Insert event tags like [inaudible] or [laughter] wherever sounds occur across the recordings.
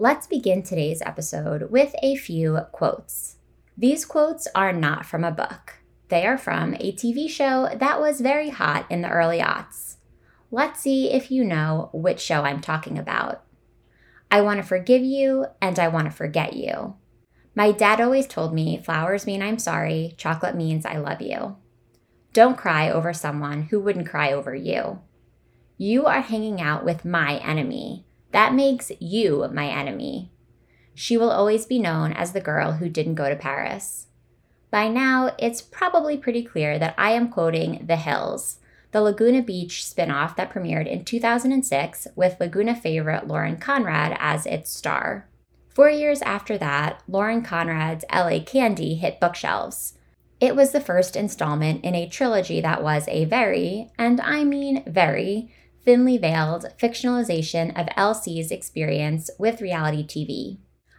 Let's begin today's episode with a few quotes. These quotes are not from a book. They are from a TV show that was very hot in the early aughts. Let's see if you know which show I'm talking about. I want to forgive you and I want to forget you. My dad always told me flowers mean I'm sorry, chocolate means I love you. Don't cry over someone who wouldn't cry over you. You are hanging out with my enemy. That makes you my enemy. She will always be known as the girl who didn't go to Paris. By now, it's probably pretty clear that I am quoting The Hills, the Laguna Beach spinoff that premiered in 2006 with Laguna favorite Lauren Conrad as its star. Four years after that, Lauren Conrad's LA Candy hit bookshelves. It was the first installment in a trilogy that was a very, and I mean very, thinly veiled fictionalization of LC's experience with reality TV.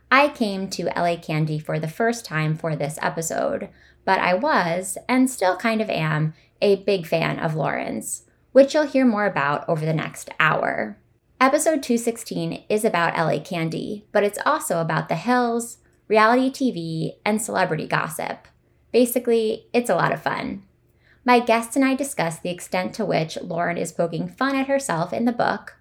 I came to LA Candy for the first time for this episode, but I was, and still kind of am, a big fan of Lauren's, which you'll hear more about over the next hour. Episode 216 is about LA Candy, but it's also about the hills, reality TV, and celebrity gossip. Basically, it's a lot of fun. My guest and I discuss the extent to which Lauren is poking fun at herself in the book,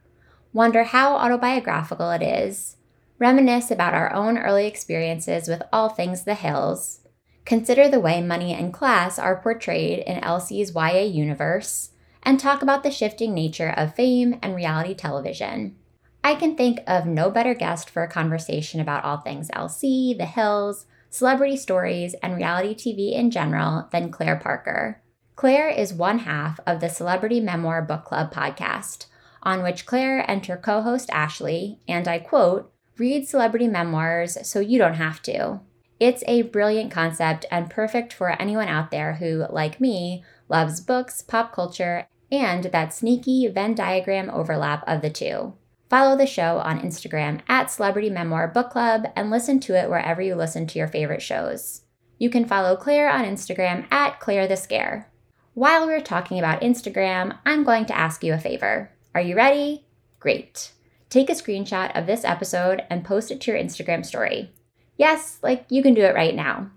wonder how autobiographical it is, reminisce about our own early experiences with all things the hills, consider the way money and class are portrayed in LC's YA universe, and talk about the shifting nature of fame and reality television. I can think of no better guest for a conversation about all things LC, the hills, celebrity stories, and reality TV in general than Claire Parker Claire is one half of the Celebrity Memoir Book Club podcast, on which Claire and her co host Ashley, and I quote, read celebrity memoirs so you don't have to. It's a brilliant concept and perfect for anyone out there who, like me, loves books, pop culture, and that sneaky Venn diagram overlap of the two. Follow the show on Instagram at Celebrity Memoir Book Club and listen to it wherever you listen to your favorite shows. You can follow Claire on Instagram at Claire the Scare. While we're talking about Instagram, I'm going to ask you a favor. Are you ready? Great. Take a screenshot of this episode and post it to your Instagram story. Yes, like you can do it right now.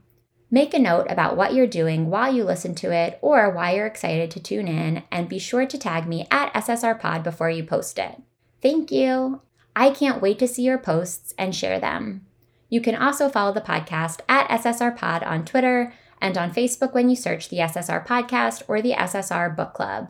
Make a note about what you're doing while you listen to it or why you're excited to tune in, and be sure to tag me at SSRPod before you post it. Thank you. I can't wait to see your posts and share them. You can also follow the podcast at SSRPod on Twitter and on Facebook when you search the SSR Podcast or the SSR Book Club.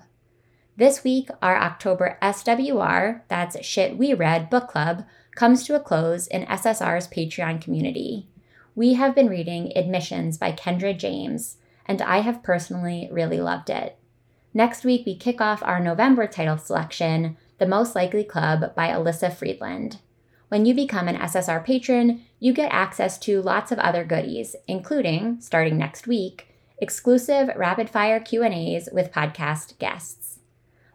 This week, our October SWR, that's Shit We Read Book Club, comes to a close in SSR's Patreon community. We have been reading Admissions by Kendra James, and I have personally really loved it. Next week, we kick off our November title selection, The Most Likely Club by Elyssa Friedland. When you become an SSR patron, you get access to lots of other goodies, including, starting next week, exclusive rapid-fire Q&As with podcast guests.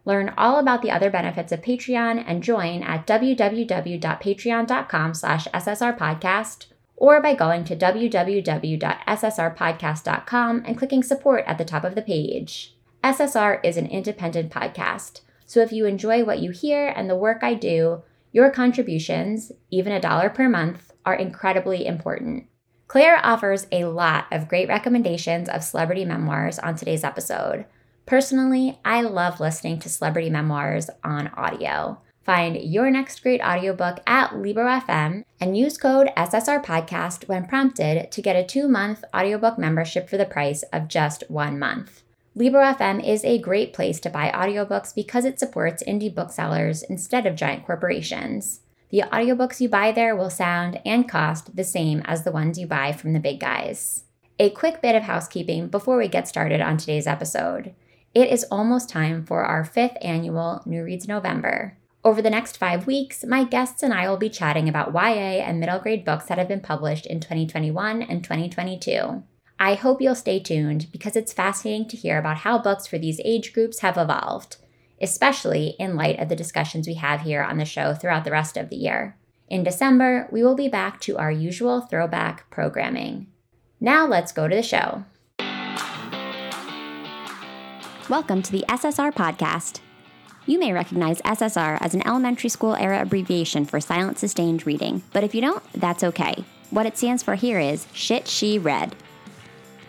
Learn all about the other benefits of Patreon and join at www.patreon.com slash ssrpodcast or by going to www.ssrpodcast.com and clicking support at the top of the page. SSR is an independent podcast, so if you enjoy what you hear and the work I do, your contributions, even a dollar per month, are incredibly important. Claire offers a lot of great recommendations of celebrity memoirs on today's episode. Personally, I love listening to celebrity memoirs on audio. Find your next great audiobook at Libro FM and use code SSR Podcast when prompted to get a two month audiobook membership for the price of just one month. Libro FM is a great place to buy audiobooks because it supports indie booksellers instead of giant corporations. The audiobooks you buy there will sound and cost the same as the ones you buy from the big guys. A quick bit of housekeeping before we get started on today's episode. It is almost time for our fifth annual New Reads November. Over the next five weeks, my guests and I will be chatting about YA and middle grade books that have been published in 2021 and 2022. I hope you'll stay tuned because it's fascinating to hear about how books for these age groups have evolved, especially in light of the discussions we have here on the show throughout the rest of the year. In December, we will be back to our usual throwback programming. Now let's go to the show. Welcome to the SSR Podcast. You may recognize SSR as an elementary school era abbreviation for silent sustained reading, but if you don't, that's okay. What it stands for here is Shit She Read.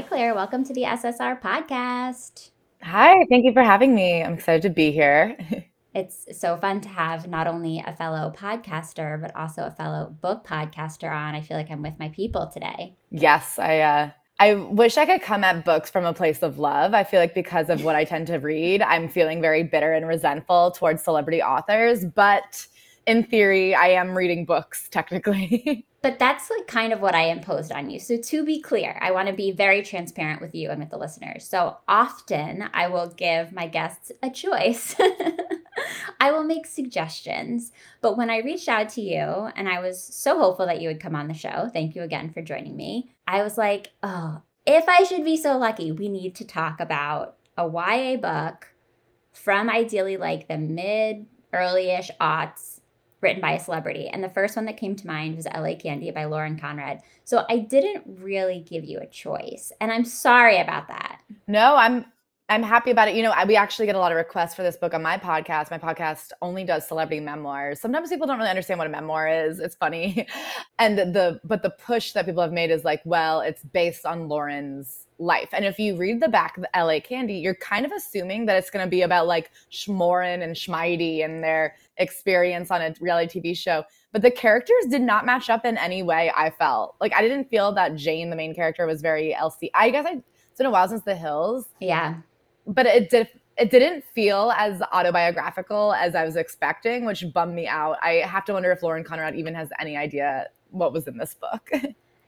Hi, Claire. Welcome to the SSR podcast. Hi, thank you for having me. I'm excited to be here. [laughs] it's so fun to have not only a fellow podcaster, but also a fellow book podcaster on. I feel like I'm with my people today. Yes, I uh I wish I could come at books from a place of love. I feel like because of what I tend to read, I'm feeling very bitter and resentful towards celebrity authors, but in theory, I am reading books technically. [laughs] but that's like kind of what I imposed on you. So to be clear, I want to be very transparent with you and with the listeners. So often I will give my guests a choice. [laughs] I will make suggestions. But when I reached out to you and I was so hopeful that you would come on the show, thank you again for joining me. I was like, oh, if I should be so lucky, we need to talk about a YA book from ideally like the mid early-ish aughts written by a celebrity. And the first one that came to mind was LA Candy by Lauren Conrad. So I didn't really give you a choice. And I'm sorry about that. No, I'm I'm happy about it. You know, we actually get a lot of requests for this book on my podcast. My podcast only does celebrity memoirs. Sometimes people don't really understand what a memoir is. It's funny. [laughs] And the but the push that people have made is like, well, it's based on Lauren's life. And if you read the back of the LA Candy, you're kind of assuming that it's going to be about like Schmoren and Schmidey and their experience on a reality TV show. But the characters did not match up in any way, I felt. Like I didn't feel that Jane, the main character, was very LC. I guess I, it's been a while since The Hills. Yeah. But it did it didn't feel as autobiographical as I was expecting, which bummed me out. I have to wonder if Lauren Conrad even has any idea what was in this book. [laughs]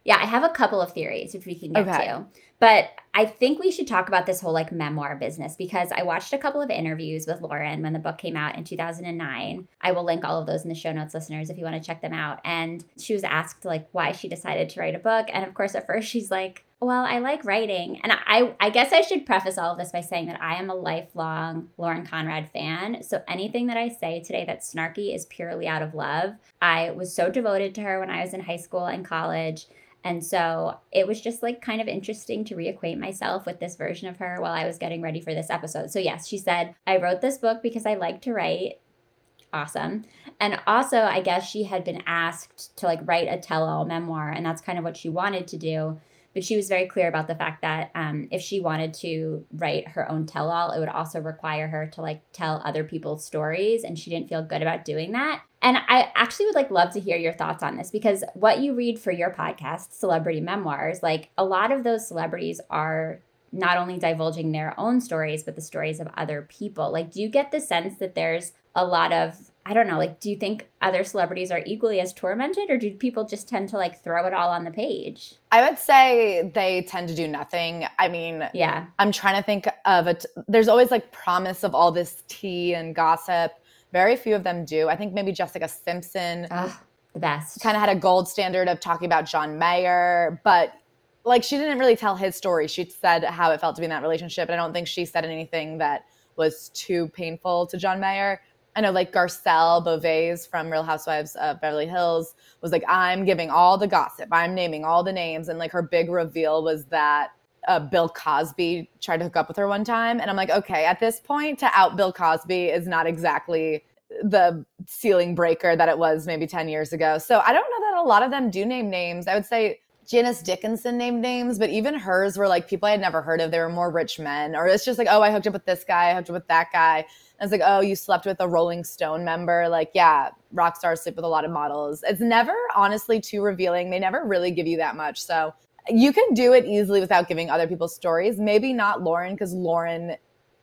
Yeah, I have a couple of theories which we can get okay. to. But I think we should talk about this whole like memoir business because I watched a couple of interviews with Lauren when the book came out in 2009. I will link all of those in the show notes, listeners, if you want to check them out. And she was asked like why she decided to write a book. And of course, at first she's like, well, I like writing. And I, I guess I should preface all of this by saying that I am a lifelong Lauren Conrad fan. So anything that I say today that's snarky is purely out of love. I was so devoted to her when I was in high school and college. And so it was just like kind of interesting to reacquaint myself with this version of her while I was getting ready for this episode. So, yes, she said, I wrote this book because I like to write. Awesome. And also, I guess she had been asked to like write a tell all memoir, and that's kind of what she wanted to do. But she was very clear about the fact that um, if she wanted to write her own tell all, it would also require her to like tell other people's stories. And she didn't feel good about doing that. And I actually would like love to hear your thoughts on this because what you read for your podcast, Celebrity Memoirs, like a lot of those celebrities are not only divulging their own stories, but the stories of other people. Like, do you get the sense that there's a lot of I don't know, like, do you think other celebrities are equally as tormented, or do people just tend to like throw it all on the page? I would say they tend to do nothing. I mean, yeah, I'm trying to think of it. There's always like promise of all this tea and gossip. Very few of them do. I think maybe Jessica Simpson, the best, kind of had a gold standard of talking about John Mayer, but like she didn't really tell his story. She said how it felt to be in that relationship, and I don't think she said anything that was too painful to John Mayer. I know like Garcelle Beauvais from Real Housewives of Beverly Hills was like, I'm giving all the gossip. I'm naming all the names. And like her big reveal was that uh, Bill Cosby tried to hook up with her one time. And I'm like, okay, at this point, to out Bill Cosby is not exactly the ceiling breaker that it was maybe 10 years ago. So I don't know that a lot of them do name names. I would say Janice Dickinson named names, but even hers were like people I had never heard of. They were more rich men, or it's just like, oh, I hooked up with this guy, I hooked up with that guy. And it's like, oh, you slept with a Rolling Stone member. Like, yeah, rock stars sleep with a lot of models. It's never honestly too revealing. They never really give you that much. So you can do it easily without giving other people's stories. Maybe not Lauren, because Lauren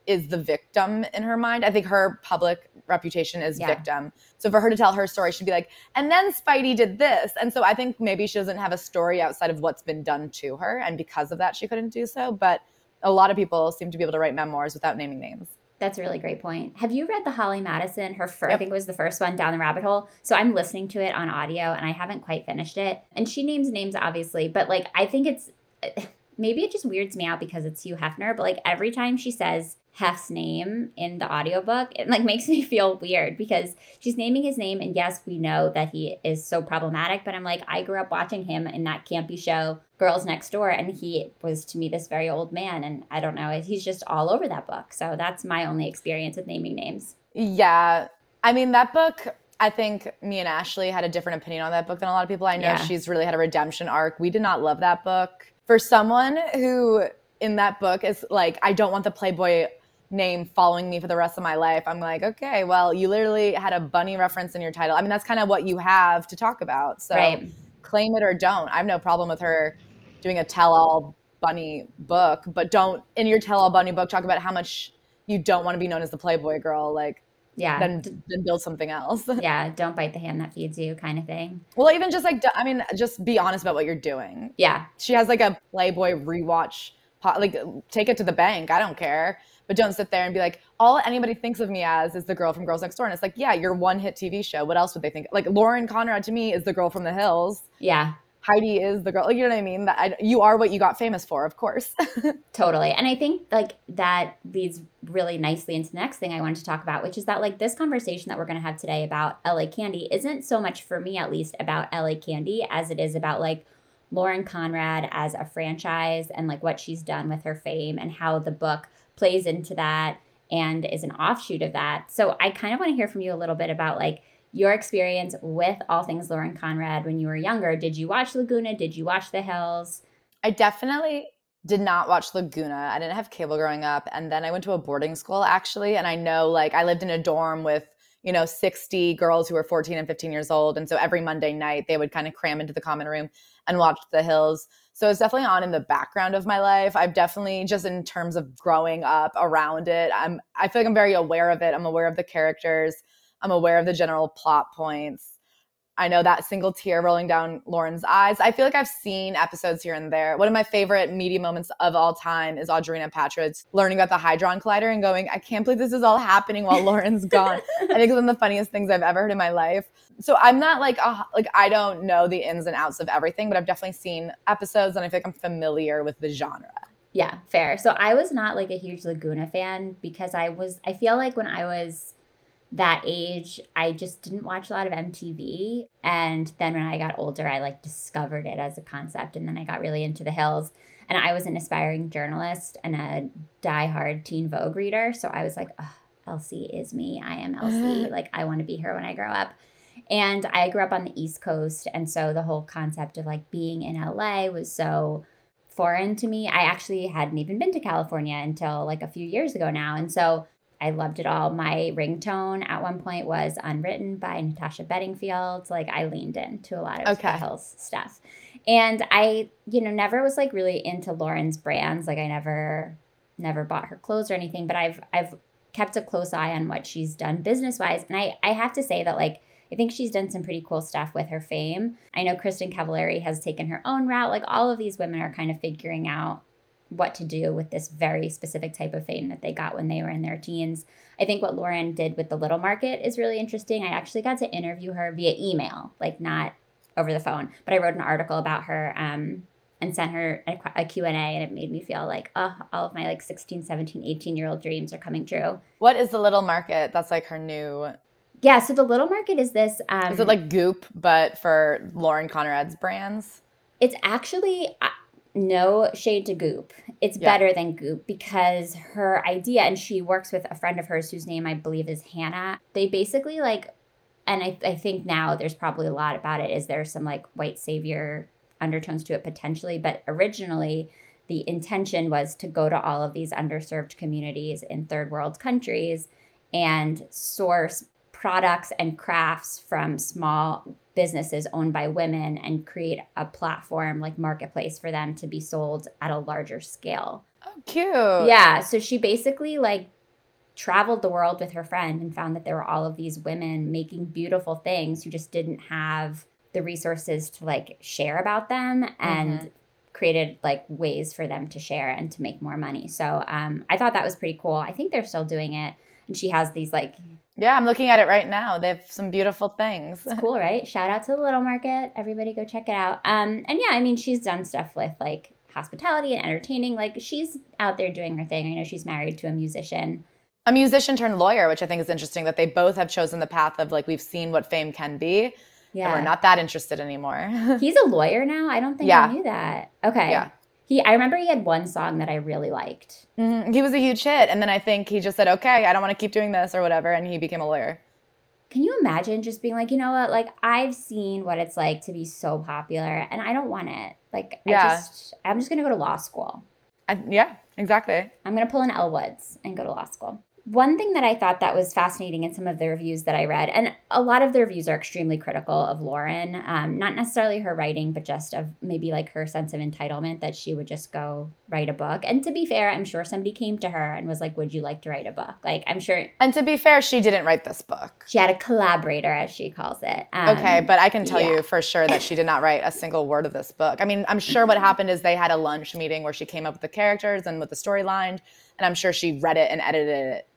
is the victim in her mind. I think her public reputation is yeah. victim. So for her to tell her story, she'd be like, and then Spidey did this. And so I think maybe she doesn't have a story outside of what's been done to her. And because of that, she couldn't do so. But a lot of people seem to be able to write memoirs without naming names. That's a really great point. Have you read the Holly Madison? Her first, yep. I think it was the first one down the rabbit hole. So I'm listening to it on audio and I haven't quite finished it. And she names names obviously, but like I think it's eh, maybe it just weirds me out because it's Hugh Hefner, but like every time she says Hef's name in the audiobook, it like [laughs] makes me feel weird because she's naming his name and yes, we know that he is so problematic, but I'm like I grew up watching him in that campy show Girls Next Door and he was to me this very old man and I don't know, he's just all over that book. So that's my only experience with naming names. Yeah. I mean that book I think me and Ashley had a different opinion on that book than a lot of people. I know yeah. she's really had a redemption arc. We did not love that book for someone who in that book is like, I don't want the Playboy name following me for the rest of my life. I'm like, okay, well, you literally had a bunny reference in your title. I mean, that's kind of what you have to talk about. So right. claim it or don't. I have no problem with her doing a tell all bunny book, but don't in your tell all bunny book talk about how much you don't want to be known as the Playboy girl. Like, yeah then then build something else [laughs] yeah don't bite the hand that feeds you kind of thing well even just like i mean just be honest about what you're doing yeah she has like a playboy rewatch like take it to the bank i don't care but don't sit there and be like all anybody thinks of me as is the girl from girls next door and it's like yeah you're one hit tv show what else would they think like lauren conrad to me is the girl from the hills yeah Heidi is the girl. Like, you know what I mean? That I, you are what you got famous for, of course. [laughs] totally. And I think like that leads really nicely into the next thing I wanted to talk about, which is that like this conversation that we're going to have today about LA Candy isn't so much for me, at least, about LA Candy as it is about like Lauren Conrad as a franchise and like what she's done with her fame and how the book plays into that and is an offshoot of that. So I kind of want to hear from you a little bit about like your experience with all things Lauren Conrad when you were younger. Did you watch Laguna? Did you watch The Hills? I definitely did not watch Laguna. I didn't have cable growing up. And then I went to a boarding school actually. And I know like I lived in a dorm with, you know, 60 girls who were 14 and 15 years old. And so every Monday night they would kind of cram into the common room and watch The Hills. So it's definitely on in the background of my life. I've definitely just in terms of growing up around it. I'm I feel like I'm very aware of it. I'm aware of the characters. I'm aware of the general plot points. I know that single tear rolling down Lauren's eyes. I feel like I've seen episodes here and there. One of my favorite media moments of all time is Audrina Patridge learning about the Hadron Collider and going, I can't believe this is all happening while Lauren's [laughs] gone. I think it's one of the funniest things I've ever heard in my life. So I'm not like, uh, like I don't know the ins and outs of everything, but I've definitely seen episodes and I feel like I'm familiar with the genre. Yeah, fair. So I was not like a huge Laguna fan because I was, I feel like when I was that age, I just didn't watch a lot of MTV. And then when I got older, I like discovered it as a concept. And then I got really into the hills. And I was an aspiring journalist and a diehard Teen Vogue reader. So I was like, oh, LC is me. I am LC. [laughs] like, I want to be her when I grow up. And I grew up on the East Coast. And so the whole concept of like being in LA was so foreign to me. I actually hadn't even been to California until like a few years ago now. And so I loved it all. My ringtone at one point was Unwritten by Natasha Bedingfield. Like I leaned into a lot of okay. Hills stuff. And I, you know, never was like really into Lauren's brands. Like I never never bought her clothes or anything, but I've I've kept a close eye on what she's done business wise. And I, I have to say that like I think she's done some pretty cool stuff with her fame. I know Kristin Cavallari has taken her own route. Like all of these women are kind of figuring out what to do with this very specific type of fame that they got when they were in their teens. I think what Lauren did with the little market is really interesting. I actually got to interview her via email, like not over the phone, but I wrote an article about her um, and sent her a, a Q&A and it made me feel like, oh, all of my like 16, 17, 18 year old dreams are coming true. What is the little market? That's like her new yeah, so the Little Market is this. Um, is it like Goop, but for Lauren Conrad's brands? It's actually, no shade to Goop. It's yeah. better than Goop because her idea, and she works with a friend of hers whose name I believe is Hannah. They basically like, and I, I think now there's probably a lot about it, is there some like white savior undertones to it potentially, but originally the intention was to go to all of these underserved communities in third world countries and source products and crafts from small businesses owned by women and create a platform like marketplace for them to be sold at a larger scale. Oh, cute. Yeah. So she basically like traveled the world with her friend and found that there were all of these women making beautiful things who just didn't have the resources to like share about them and mm-hmm. created like ways for them to share and to make more money. So um, I thought that was pretty cool. I think they're still doing it. And she has these like yeah, I'm looking at it right now. They have some beautiful things. It's cool, right? [laughs] Shout out to the Little Market. Everybody go check it out. Um, and yeah, I mean, she's done stuff with like hospitality and entertaining. Like she's out there doing her thing. I know she's married to a musician. A musician turned lawyer, which I think is interesting that they both have chosen the path of like we've seen what fame can be. Yeah. And we're not that interested anymore. [laughs] He's a lawyer now. I don't think yeah. I knew that. Okay. Yeah. He, I remember he had one song that I really liked. Mm-hmm. He was a huge hit, and then I think he just said, "Okay, I don't want to keep doing this or whatever," and he became a lawyer. Can you imagine just being like, you know what? Like I've seen what it's like to be so popular, and I don't want it. Like, yeah. I just, I'm just gonna go to law school. I, yeah, exactly. I'm gonna pull in Elle Woods and go to law school. One thing that I thought that was fascinating in some of the reviews that I read, and a lot of the reviews are extremely critical of Lauren, um, not necessarily her writing, but just of maybe like her sense of entitlement that she would just go write a book. And to be fair, I'm sure somebody came to her and was like, Would you like to write a book? Like, I'm sure. And to be fair, she didn't write this book. She had a collaborator, as she calls it. Um, okay, but I can tell yeah. you for sure that she did not write a single word of this book. I mean, I'm sure what happened is they had a lunch meeting where she came up with the characters and with the storyline. And I'm sure she read it and edited it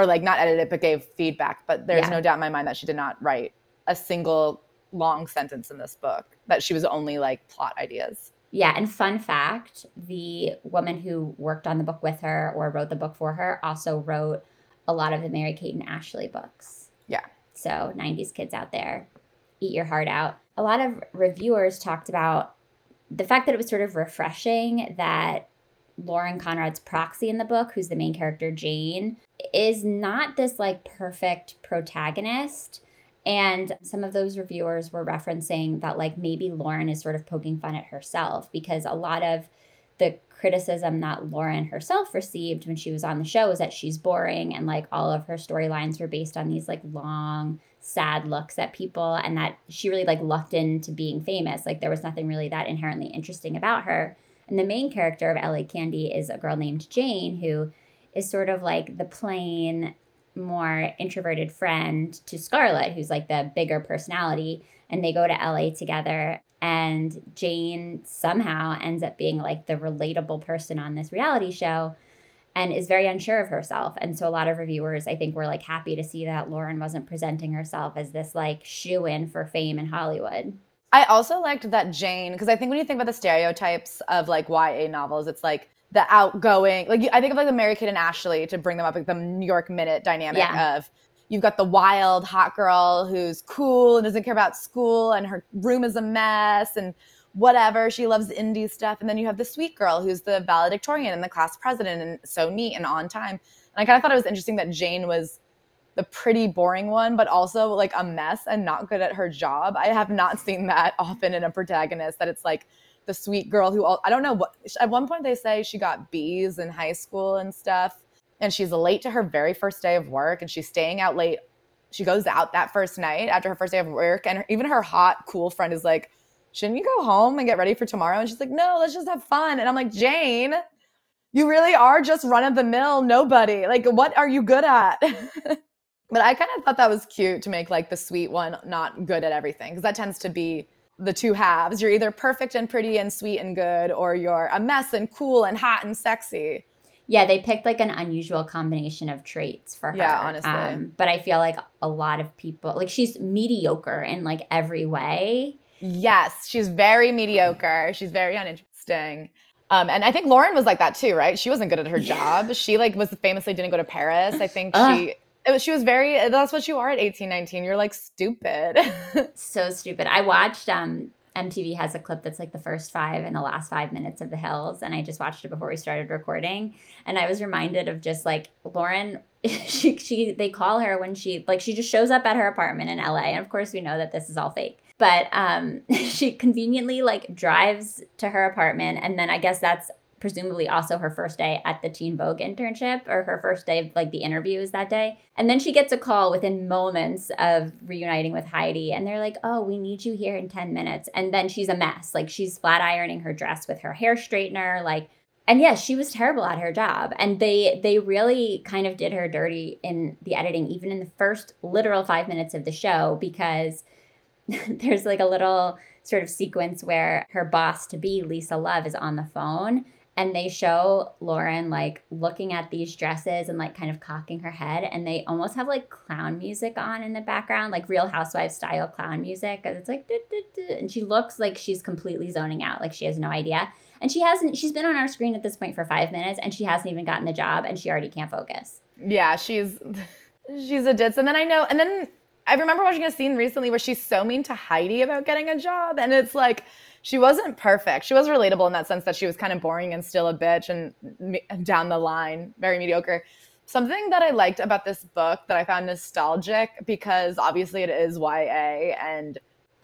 or like not edited it but gave feedback but there's yeah. no doubt in my mind that she did not write a single long sentence in this book that she was only like plot ideas. Yeah and fun fact the woman who worked on the book with her or wrote the book for her also wrote a lot of the mary kate and ashley books. Yeah. So 90s kids out there eat your heart out. A lot of reviewers talked about the fact that it was sort of refreshing that Lauren Conrad's proxy in the book, who's the main character, Jane, is not this like perfect protagonist. And some of those reviewers were referencing that like maybe Lauren is sort of poking fun at herself because a lot of the criticism that Lauren herself received when she was on the show was that she's boring and like all of her storylines were based on these like long sad looks at people and that she really like lucked into being famous like there was nothing really that inherently interesting about her and the main character of LA Candy is a girl named Jane who is sort of like the plain, more introverted friend to Scarlett, who's like the bigger personality. And they go to LA together. And Jane somehow ends up being like the relatable person on this reality show and is very unsure of herself. And so a lot of reviewers, I think, were like happy to see that Lauren wasn't presenting herself as this like shoe in for fame in Hollywood. I also liked that Jane, because I think when you think about the stereotypes of like YA novels, it's like the outgoing, like I think of like the Mary Kate and Ashley to bring them up, like the New York Minute dynamic yeah. of you've got the wild hot girl who's cool and doesn't care about school and her room is a mess and whatever. She loves indie stuff. And then you have the sweet girl who's the valedictorian and the class president and so neat and on time. And I kind of thought it was interesting that Jane was the pretty boring one, but also like a mess and not good at her job. I have not [laughs] seen that often in a protagonist that it's like the sweet girl who all, I don't know what at one point they say she got B's in high school and stuff and she's late to her very first day of work and she's staying out late. She goes out that first night after her first day of work and even her hot cool friend is like, "Shouldn't you go home and get ready for tomorrow?" And she's like, "No, let's just have fun." And I'm like, "Jane, you really are just run of the mill nobody. Like what are you good at?" [laughs] But I kind of thought that was cute to make like the sweet one not good at everything because that tends to be the two halves. You're either perfect and pretty and sweet and good, or you're a mess and cool and hot and sexy. Yeah, they picked like an unusual combination of traits for her. Yeah, honestly. Um, but I feel like a lot of people, like she's mediocre in like every way. Yes, she's very mediocre. She's very uninteresting. Um, and I think Lauren was like that too, right? She wasn't good at her job. She like was famously didn't go to Paris. I think she she was very that's what you are at 18 19 you're like stupid. [laughs] So stupid. I watched um mtv has a clip that's like the first five and the last five minutes of the hills and i just watched it before we started recording and i was reminded of just like lauren [laughs] she, she they call her when she like she just shows up at her apartment in la and of course we know that this is all fake but um [laughs] she conveniently like drives to her apartment and then i guess that's presumably also her first day at the Teen Vogue internship or her first day of like the interviews that day. And then she gets a call within moments of reuniting with Heidi and they're like, "Oh, we need you here in 10 minutes." And then she's a mess. Like she's flat ironing her dress with her hair straightener like and yes, she was terrible at her job. And they they really kind of did her dirty in the editing even in the first literal 5 minutes of the show because [laughs] there's like a little sort of sequence where her boss to be, Lisa Love, is on the phone and they show Lauren like looking at these dresses and like kind of cocking her head and they almost have like clown music on in the background like real housewives style clown music and it's like duh, duh, duh, and she looks like she's completely zoning out like she has no idea. And she hasn't she's been on our screen at this point for 5 minutes and she hasn't even gotten the job and she already can't focus. Yeah she's [laughs] she's a ditz. And then I know and then I remember watching a scene recently where she's so mean to Heidi about getting a job and it's like she wasn't perfect. She was relatable in that sense that she was kind of boring and still a bitch and down the line, very mediocre. Something that I liked about this book that I found nostalgic because obviously it is YA and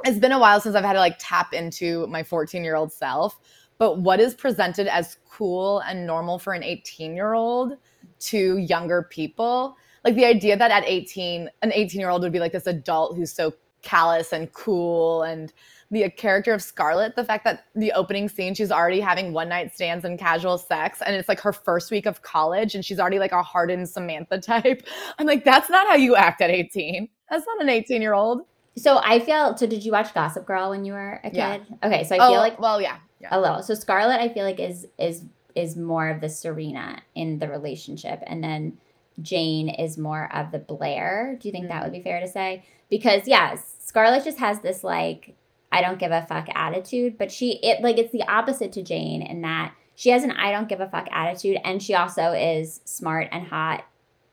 it's been a while since I've had to like tap into my 14 year old self. But what is presented as cool and normal for an 18 year old to younger people? Like the idea that at 18, an 18 year old would be like this adult who's so callous and cool and the character of Scarlett, the fact that the opening scene, she's already having one night stands and casual sex, and it's like her first week of college, and she's already like a hardened Samantha type. [laughs] I'm like, that's not how you act at 18. That's not an 18 year old. So I feel. So did you watch Gossip Girl when you were a kid? Yeah. Okay, so I oh, feel like well, yeah, yeah, a little. So Scarlett, I feel like is is is more of the Serena in the relationship, and then Jane is more of the Blair. Do you think mm-hmm. that would be fair to say? Because yeah, Scarlett just has this like I don't give a fuck attitude, but she it like it's the opposite to Jane in that she has an I don't give a fuck attitude and she also is smart and hot.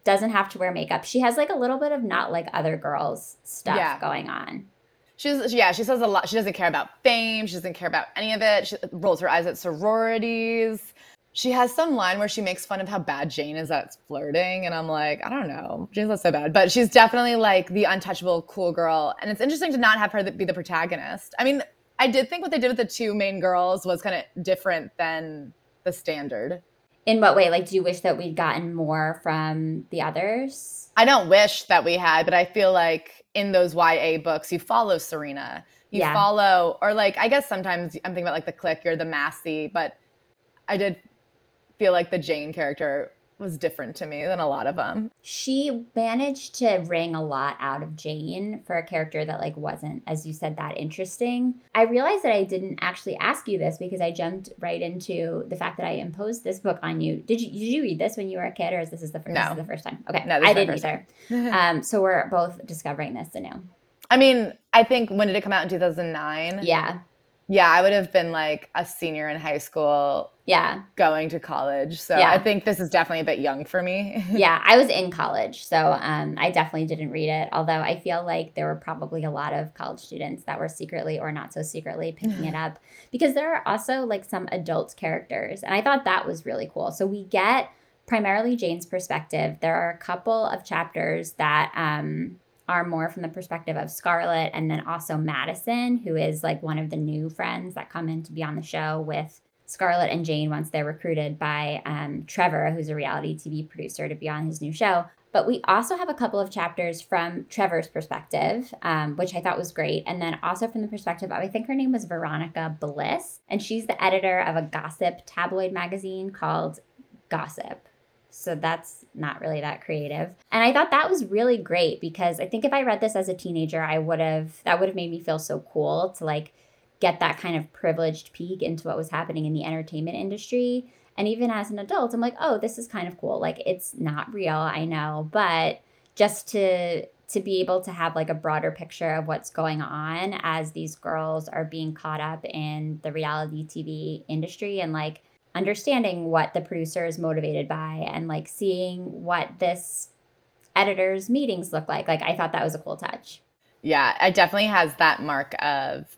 Doesn't have to wear makeup. She has like a little bit of not like other girls stuff yeah. going on. She's yeah, she says a lot. She doesn't care about fame. She doesn't care about any of it. She rolls her eyes at sororities she has some line where she makes fun of how bad Jane is at flirting. And I'm like, I don't know. Jane's not so bad. But she's definitely like the untouchable cool girl. And it's interesting to not have her be the protagonist. I mean, I did think what they did with the two main girls was kind of different than the standard. In what way? Like, do you wish that we'd gotten more from the others? I don't wish that we had, but I feel like in those YA books, you follow Serena. You yeah. follow, or like, I guess sometimes I'm thinking about like the Clique, you're the Massie, but I did feel like the Jane character was different to me than a lot of them. She managed to wring a lot out of Jane for a character that like wasn't as you said that interesting. I realized that I didn't actually ask you this because I jumped right into the fact that I imposed this book on you. Did you did you read this when you were a kid or is this is the first, no. this is the first time? Okay. No, I didn't either. um so we're both discovering this anew. I mean, I think when did it come out in 2009? Yeah. Yeah, I would have been like a senior in high school. Yeah. Going to college. So yeah. I think this is definitely a bit young for me. [laughs] yeah, I was in college. So um, I definitely didn't read it. Although I feel like there were probably a lot of college students that were secretly or not so secretly picking it [sighs] up because there are also like some adult characters. And I thought that was really cool. So we get primarily Jane's perspective. There are a couple of chapters that um, are more from the perspective of Scarlett and then also Madison, who is like one of the new friends that come in to be on the show with Scarlett and Jane once they're recruited by um, Trevor, who's a reality TV producer, to be on his new show. But we also have a couple of chapters from Trevor's perspective, um, which I thought was great. And then also from the perspective of, I think her name was Veronica Bliss, and she's the editor of a gossip tabloid magazine called Gossip. So that's not really that creative. And I thought that was really great because I think if I read this as a teenager, I would have, that would have made me feel so cool to like get that kind of privileged peek into what was happening in the entertainment industry. And even as an adult, I'm like, oh, this is kind of cool. Like it's not real, I know, but just to to be able to have like a broader picture of what's going on as these girls are being caught up in the reality TV industry and like understanding what the producer is motivated by and like seeing what this editor's meetings look like. Like I thought that was a cool touch. Yeah, it definitely has that mark of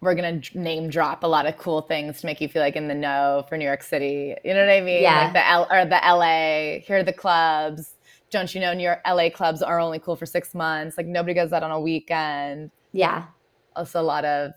we're gonna name drop a lot of cool things to make you feel like in the know for New York City. You know what I mean? Yeah. Like the L or the LA. Here are the clubs. Don't you know New York LA clubs are only cool for six months? Like nobody goes out on a weekend. Yeah. Also a lot of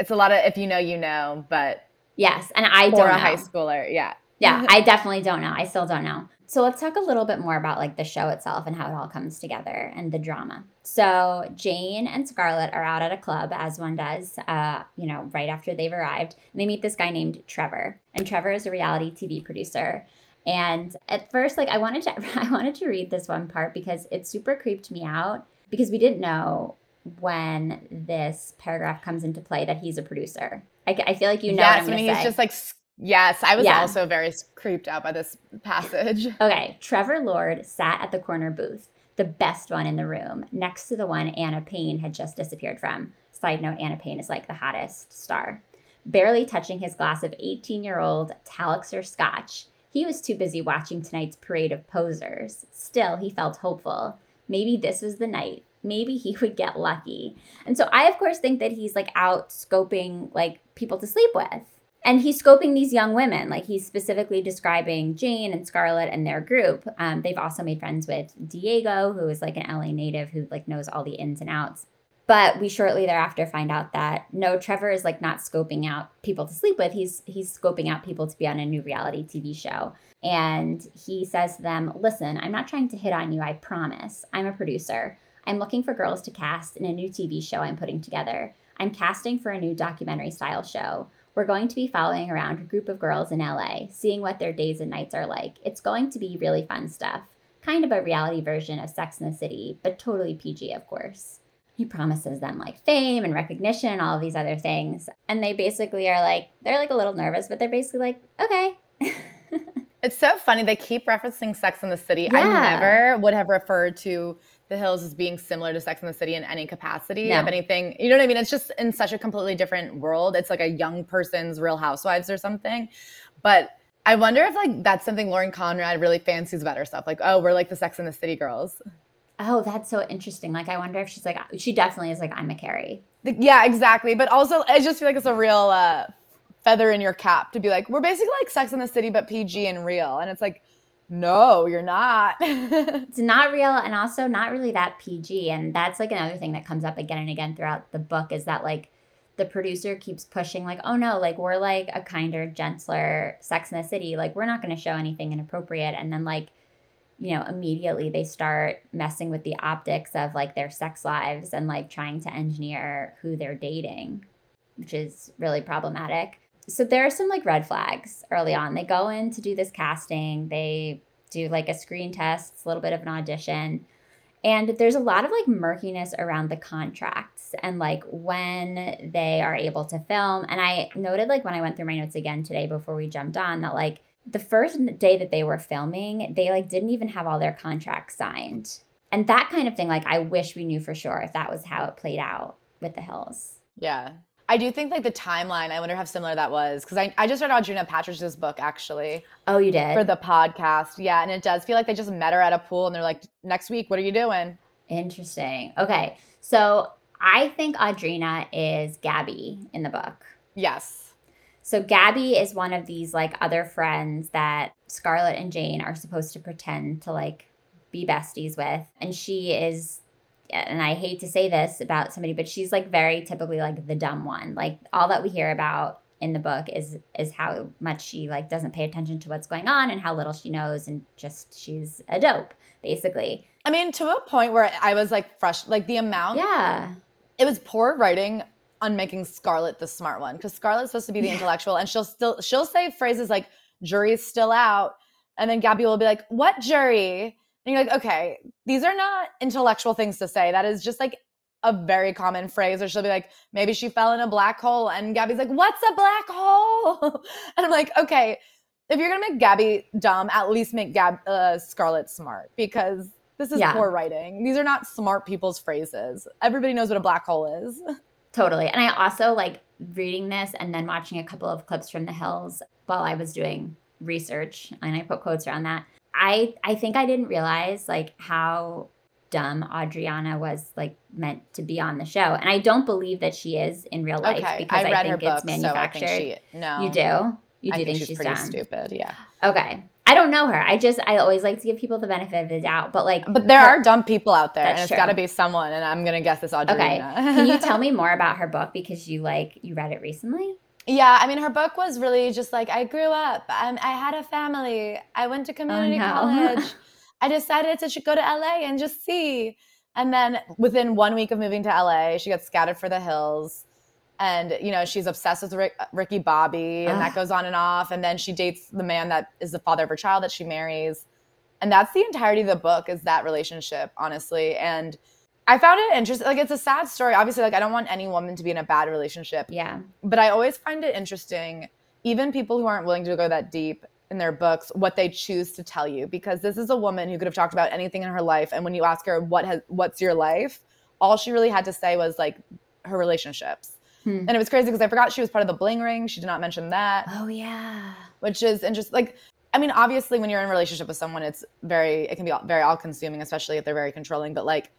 it's a lot of if you know you know, but Yes, and I don't. Or a know. high schooler, yeah. Yeah, [laughs] I definitely don't know. I still don't know. So let's talk a little bit more about like the show itself and how it all comes together and the drama. So Jane and Scarlett are out at a club as one does, uh, you know, right after they've arrived. And they meet this guy named Trevor, and Trevor is a reality TV producer. And at first, like I wanted to, [laughs] I wanted to read this one part because it super creeped me out because we didn't know when this paragraph comes into play that he's a producer. I, I feel like you know yes, what I'm when he's say. just like yes, I was Yeah. also very creeped out by this passage. [laughs] Okay, Trevor Lord sat at the corner booth, the best one in the room, next to the one Anna Payne had just disappeared from. Side note Anna Payne is like the hottest star. Barely touching his glass of 18 year old Talisker scotch, he was too busy watching tonight's parade of posers. Still, he felt hopeful. Maybe this was the night. Maybe he would get lucky. And so I, of course, think that he's like out scoping like people to sleep with. And he's scoping these young women like he's specifically describing jane and scarlett and their group. Um, they've also made friends with diego who is like an la native who like knows all the ins and outs. But we shortly thereafter find out that no trevor is like not scoping out people to sleep with. He's he's scoping out people to be on a new reality tv show. And he says to them listen i'm not trying to hit on you i promise. I'm a producer. I'm looking for girls to cast in a new tv show i'm putting together i'm casting for a new documentary style show we're going to be following around a group of girls in LA, seeing what their days and nights are like. It's going to be really fun stuff. Kind of a reality version of Sex in the City, but totally PG, of course. He promises them like fame and recognition and all these other things. And they basically are like, they're like a little nervous, but they're basically like, okay. [laughs] It's so funny. They keep referencing Sex in the City. I never would have referred to The Hills as being similar to Sex in the City in any capacity. No. If anything, you know what I mean? It's just in such a completely different world. It's like a young person's Real Housewives or something. But I wonder if like that's something Lauren Conrad really fancies about herself. Like, oh, we're like the Sex in the City girls. oh, that's so interesting. Like, I wonder if she's like, she definitely is like, I'm a Carrie. Yeah, exactly. But also, I just feel like it's a real uh, feather in your cap to be like, we're basically like Sex in the City, but PG and real. And it's like, no, you're not. [laughs] it's not real and also not really that PG. And that's like another thing that comes up again and again throughout the book is that like the producer keeps pushing like, oh no, like we're like a kinder, gentler Sex in the City. Like we're not going to show anything inappropriate. And then like, you know, immediately they start messing with the optics of like their sex lives and like trying to engineer who they're dating, which is really problematic. So there are some like red flags early on. They go in to do this casting. They do like a screen test, a little bit of an audition. And there's a lot of like murkiness around the contracts and like when they are able to film. And I noted like when I went through my notes again today before we jumped on that like the first day that they were filming, they like didn't even have all their contracts signed. And that kind of thing, like I wish we knew for sure if that was how it played out with the Hills. Yeah. I do think like the timeline, I wonder how similar that was. Because I, I just read Audrina Patridge's book actually Oh, you did? for the podcast. Yeah. And it does feel like they just met her at a pool and they're like, next week, what are you doing? Interesting. Okay. So I think Audrina is Gabby in the book. Yes. So Gabby is one of these like other friends that Scarlett and Jane are supposed to pretend to like be besties with. And she is and I hate to say this about somebody, but she's like very typically like the dumb one. Like all that we hear about in the book is is how much she like doesn't pay attention to what's going on and how little she knows and just she's a dope, basically. I mean, to a point where I was like fresh, like the amount, Yeah. it was poor writing on making Scarlett the smart one because Scarlett's supposed to be the [laughs] Yeah. intellectual and she'll still, she'll say phrases like, jury's still out. And then Gabby will be like, what jury? And you're like, okay, these are not intellectual things to say. That is just like a very common phrase. Or she'll be like, maybe she fell in a black hole. And Gabby's like, what's a black hole? and [laughs] I'm like, okay, if you're gonna make Gabby dumb, at least make Gab uh, Scarlett smart because this is Yeah. poor writing. These are not smart people's phrases. Everybody knows what a black hole is. [laughs] Totally. And I also like reading this and then watching a couple of clips from the hills while I was doing research and I put quotes around that. I I think I didn't realize like how dumb Audrina was like meant to be on the show. And I don't believe that she is in real life Okay, because I I, think book, it's manufactured. so I think she no. you do? You I do think, think, she's, she's, pretty dumb. stupid. Yeah, Okay. I don't know her. I just I always like to give people the benefit of the doubt. But like but there her- are dumb people out there, and it's got to be someone. And I'm gonna guess it's Audrina. Okay. Can you tell [laughs] me more about her book because you like you read it recently? Yeah, I mean, her book was really just like I grew up. Um, I had a family. I went to community Oh, no. college. [laughs] I decided to go to LA and just see. And then within one week of moving to LA, she got scouted for the hills. And, you know, she's obsessed with Rick, Ricky Bobby, and that goes on and off. And then she dates the man that is the father of her child that she marries. And that's the entirety of the book is that relationship, honestly. And I found it interesting. Like, it's a sad story. Obviously, like, I don't want any woman to be in a bad relationship. Yeah. But I always find it interesting, even people who aren't willing to go that deep in their books, what they choose to tell you. Because this is a woman who could have talked about anything in her life. And when you ask her, what has, what's your life? All she really had to say was like her relationships. Hmm. And it was crazy because I forgot she was part of the bling ring. She did not mention that, Oh yeah. which is interesting. Like, I mean, obviously, when you're in a relationship with someone, it's very, it can be very all consuming, especially if they're very controlling. But like,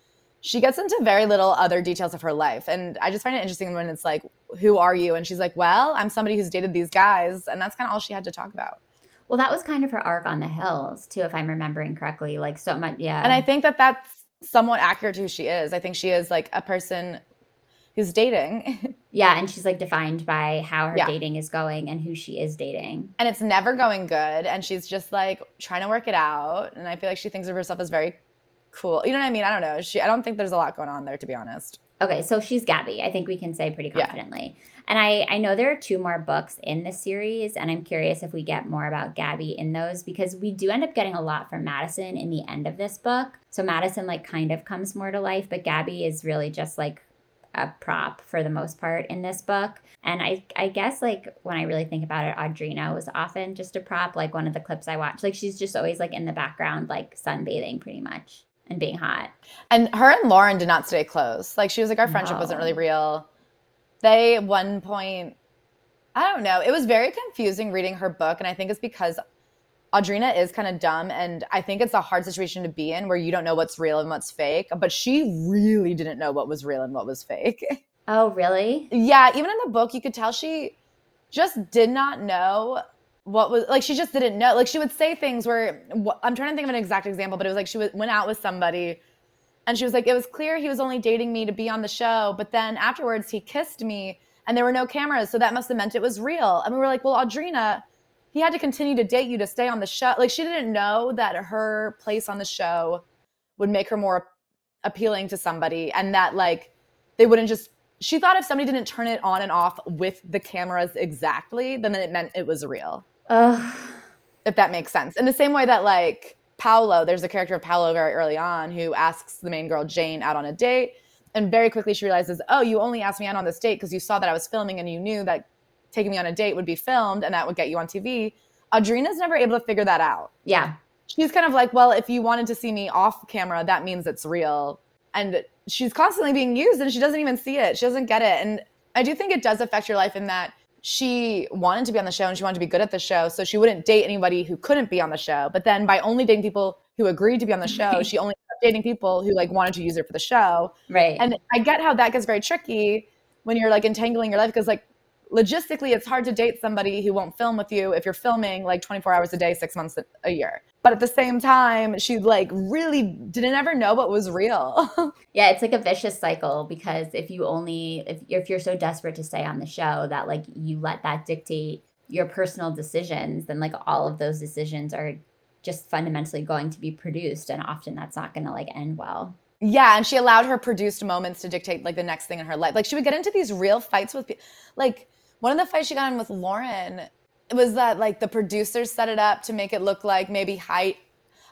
she gets into very little other details of her life. And I just find it interesting when it's like, who are you? And she's like, well, I'm somebody who's dated these guys. And that's kind of all she had to talk about. Well, that was kind of her arc on the hills too, if I'm remembering correctly. Like so much, yeah. And I think that that's somewhat accurate to who she is. I think she is like a person who's dating [laughs] yeah, and she's like defined by how her Yeah. dating is going and who she is dating. and it's never going good. And she's just like trying to work it out. And I feel like she thinks of herself as very cool. You know what I mean? I don't know. She, I don't think there's a lot going on there, to be honest. Okay, so she's Gabby. I think we can say pretty confidently. Yeah. And I, I know there are two more books in this series, and I'm curious if we get more about Gabby in those because we do end up getting a lot from Madison in the end of this book. So Madison like kind of comes more to life, but Gabby is really just like a prop for the most part in this book. And I I guess like when I really think about it, Audrina was often just a prop, like one of the clips I watched. Like she's just always like in the background, like sunbathing pretty much and being hot. And her and Lauren did not stay close. Like she was like, our friendship wasn't really real. They at one point, I don't know. It was very confusing reading her book, and I think it's because Audrina is kind of dumb, and I think it's a hard situation to be in where you don't know what's real and what's fake. But she really didn't know what was real and what was fake. [laughs] Oh, really? yeah, even in the book, you could tell she just did not know what was like. She just didn't know. Like she would say things where I'm trying to think of an exact example, but it was like she went out with somebody, and she was like, "It was clear he was only dating me to be on the show, but then afterwards he kissed me, and there were no cameras, so that must have meant it was real." And we were like, "Well, Audrina." He had to continue to date you to stay on the show. Like she didn't know that her place on the show would make her more appealing to somebody and that like they wouldn't just she thought if somebody didn't turn it on and off with the cameras exactly, then it meant it was real. Ugh. If that makes sense. In the same way that like Paolo, there's a character of Paolo very early on who asks the main girl Jane out on a date, and very quickly she realizes, oh, you only asked me out on this date because you saw that I was filming and you knew that taking me on a date would be filmed and that would get you on TV. Audrina's never able to figure that out. Yeah. She's kind of like, well, if you wanted to see me off camera, that means it's real. And she's constantly being used and she doesn't even see it. She doesn't get it. And I do think it does affect your life in that she wanted to be on the show and she wanted to be good at the show. So she wouldn't date anybody who couldn't be on the show. But then by only dating people who agreed to be on the show, she only dating people who like wanted to use her for the show. Right. And I get how that gets very tricky when you're like entangling your life because like logistically it's hard to date somebody who won't film with you if you're filming like 24 hours a day, six months a- year. But at the same time, she like really didn't ever know what was real. [laughs] Yeah, it's like a vicious cycle because if you only if if you're so desperate to stay on the show that like you let that dictate your personal decisions, then like all of those decisions are just fundamentally going to be produced and often that's not going to like end well. yeah, and she allowed her produced moments to dictate like the next thing in her life. Like she would get into these real fights with people. Like one of the fights she got in with Lauren it was that like the producers set it up to make it look like maybe height.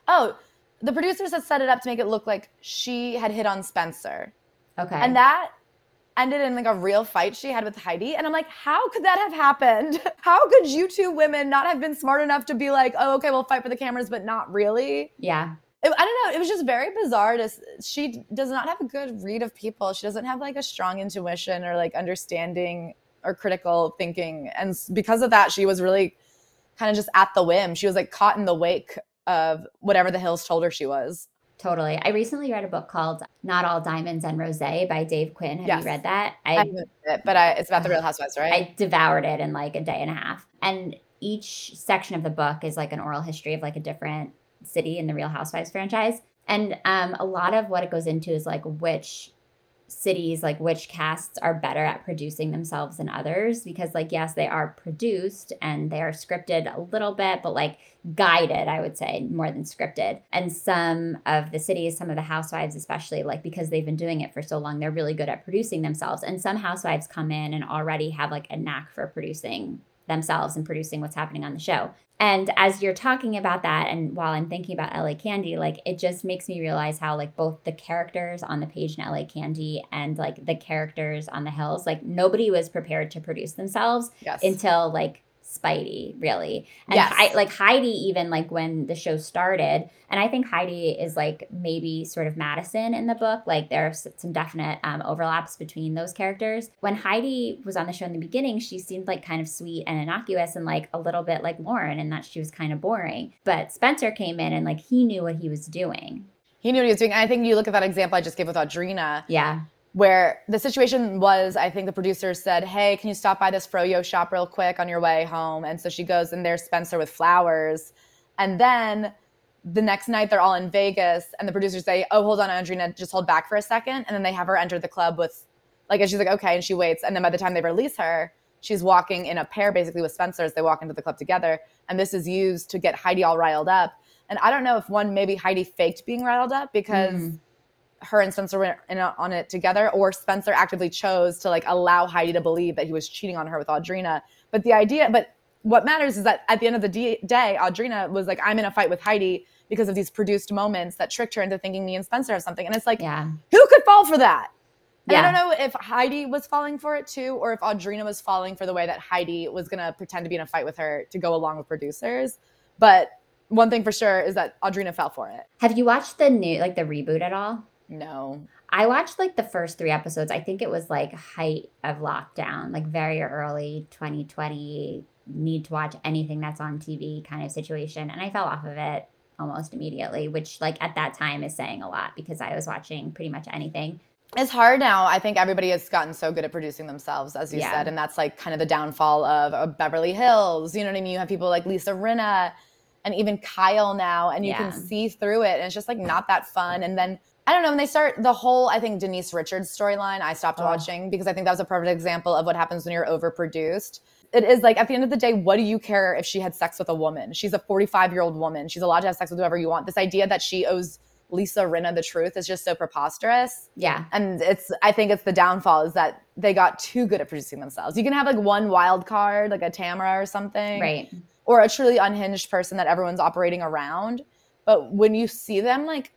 Oh, the producers had set it up to make it look like she had hit on Spencer. Okay. And that ended in like a real fight she had with Heidi. And I'm like, how could that have happened? [laughs] How could you two women not have been smart enough to be like, oh, okay, we'll fight for the cameras, but not really? yeah. It, I don't know. It was just very bizarre. To, she does not have a good read of people. She doesn't have like a strong intuition or like understanding or critical thinking. And because of that, she was really kind of just at the whim. She was like caught in the wake of whatever the Hills told her she was. Totally. I recently read a book called Not All Diamonds and Rosé by Dave Quinn. Have Yes. you read that? I haven't it, but I, it's about the Real Housewives, right? I devoured it in like a day and a half. And each section of the book is like an oral history of like a different city in the Real Housewives franchise. And um, a lot of what it goes into is like which cities, like which casts are better at producing themselves than others. Because, like, yes, they are produced and they are scripted a little bit, but like guided, I would say, more than scripted. And some of the cities, some of the housewives, especially, like because they've been doing it for so long, they're really good at producing themselves. And some housewives come in and already have like a knack for producing themselves and producing what's happening on the show. And as you're talking about that, and while I'm thinking about LA Candy, like it just makes me realize how, like, both the characters on the page in LA Candy and like the characters on the hills, like, nobody was prepared to produce themselves Yes. until like Speidi, really. And Yes. I, like Heidi, even like when the show started, and I think Heidi is like maybe sort of Madison in the book. Like there are some definite um, overlaps between those characters. When Heidi was on the show in the beginning, she seemed like kind of sweet and innocuous and like a little bit like Lauren, and that she was kind of boring. But Spencer came in and like he knew what he was doing. he knew what he was doing. And I think you look at that example I just gave with Audrina, Yeah. Where the situation was I think the producers said, Hey, can you stop by this Froyo shop real quick on your way home? And so she goes and there's Spencer with flowers. And then the next night they're all in Vegas and the producers say, Oh, hold on, Audrina, just hold back for a second. And then they have her enter the club with like and she's like, Okay, and she waits. And then by the time they release her, she's walking in a pair basically with Spencer as they walk into the club together. And this is used to get Heidi all riled up. And I don't know if one maybe Heidi faked being riled up because Mm. Her and Spencer were in, on it together, or Spencer actively chose to like allow Heidi to believe that he was cheating on her with Audrina. But the idea, but what matters is that at the end of the day, Audrina was like, "I'm in a fight with Heidi because of these produced moments that tricked her into thinking me and Spencer have something." And it's like, Yeah. who could fall for that? Yeah. I don't know if Heidi was falling for it too, or if Audrina was falling for the way that Heidi was gonna pretend to be in a fight with her to go along with producers. But one thing for sure is that Audrina fell for it. Have you watched the new like the reboot at all? No. I watched like the first three episodes. I think it was like height of lockdown, like very early 2020, need to watch anything that's on TV kind of situation. And I fell off of it almost immediately, which like at that time is saying a lot because I was watching pretty much anything. It's hard now. I think everybody has gotten so good at producing themselves, as you Yeah. said, and that's like kind of the downfall of, of Beverly Hills. You know what I mean? You have people like Lisa Rinna and even Kyle now, and you Yeah. can see through it, and it's just like not that fun. And then I don't know when they start the whole. I think Denise Richards storyline. I stopped Oh. watching because I think that was a perfect example of what happens when you're overproduced. It is like at the end of the day, what do you care if she had sex with a woman? She's a 45 year old woman. She's allowed to have sex with whoever you want. This idea that she owes Lisa Rinna the truth is just so preposterous Yeah. and it's i think it's the downfall is that they got too good at producing themselves you can have like one wild card like a tamara or something Right. or a truly unhinged person that everyone's operating around but when you see them like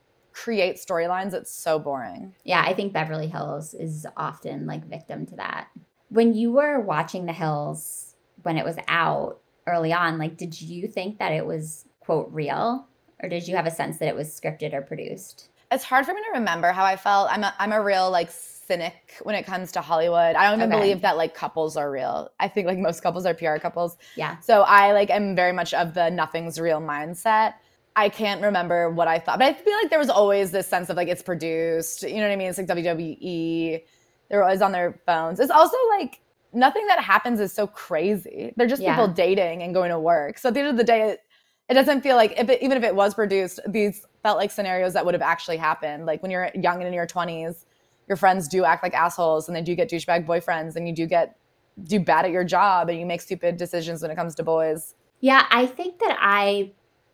create storylines it's so boring Yeah, I think Beverly Hills is often like victim to that. When you were watching The Hills when it was out early on, like did you think that it was quote real or did you have a sense that it was scripted or produced? it's hard for me to remember how i felt i'm a, I'm a real like cynic when it comes to hollywood i don't even Okay. believe that like couples are real i think like most couples are pr couples Yeah. So I like am very much of the nothing's real mindset. I can't remember what I thought, but I feel like there was always this sense of like it's produced. You know what I mean? It's like WWE. They're always on their phones. It's also like nothing that happens is so crazy. They're just Yeah. people dating and going to work. So at the end of the day, it, it doesn't feel like if it, even if it was produced, these felt like scenarios that would have actually happened. Like when you're young and in your 20s, your friends do act like assholes and they do get douchebag boyfriends and you do get do bad at your job and you make stupid decisions when it comes to boys. Yeah, I think that I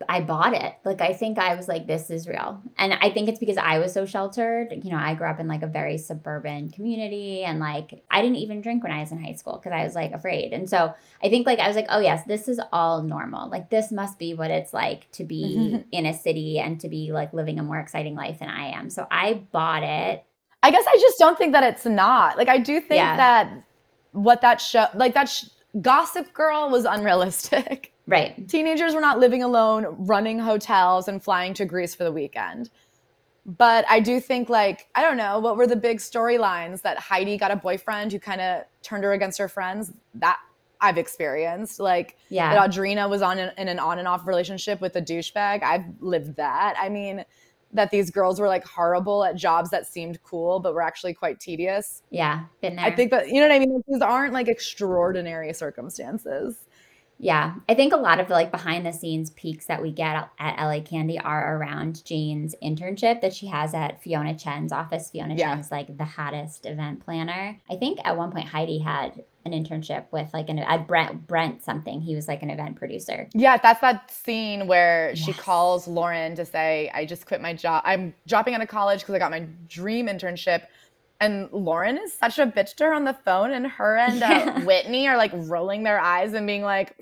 I bought it. Like I think I was like this is real. And I think it's because I was so sheltered. You know, I grew up in like a very suburban community and like I didn't even drink when I was in high school because I was like afraid. And so I think like I was like, "Oh yes, this is all normal. Like this must be what it's like to be [laughs] in a city and to be like living a more exciting life than I am." So I bought it. I guess I just don't think that it's not. Like I do think Yeah. that what that show like that sh- Gossip Girl was unrealistic. Right. Teenagers were not living alone, running hotels and flying to Greece for the weekend. But I do think like I don't know what were the big storylines that Heidi got a boyfriend who kind of turned her against her friends. That I've experienced. Like Yeah. that Audrina was on an, in an on and off relationship with a douchebag. I've lived that. I mean, that these girls were like horrible at jobs that seemed cool, but were actually quite tedious. Yeah, been there. I think that, you know what I mean? These aren't like extraordinary circumstances. Yeah, I think a lot of the like behind the scenes peaks that we get at- LA Candy are around Jane's internship that she has at Fiona Chen's office. Fiona Yeah. Chen's like the hottest event planner. I think at one point Heidi had an internship with like an at Brent Brent something. He was like an event producer. Yeah, that's that scene where she calls Lauren to say, I just quit my job. I'm dropping out of college because I got my dream internship. And Lauren is such a bitch to her on the phone, and her and uh, [laughs] Whitney are like rolling their eyes and being like,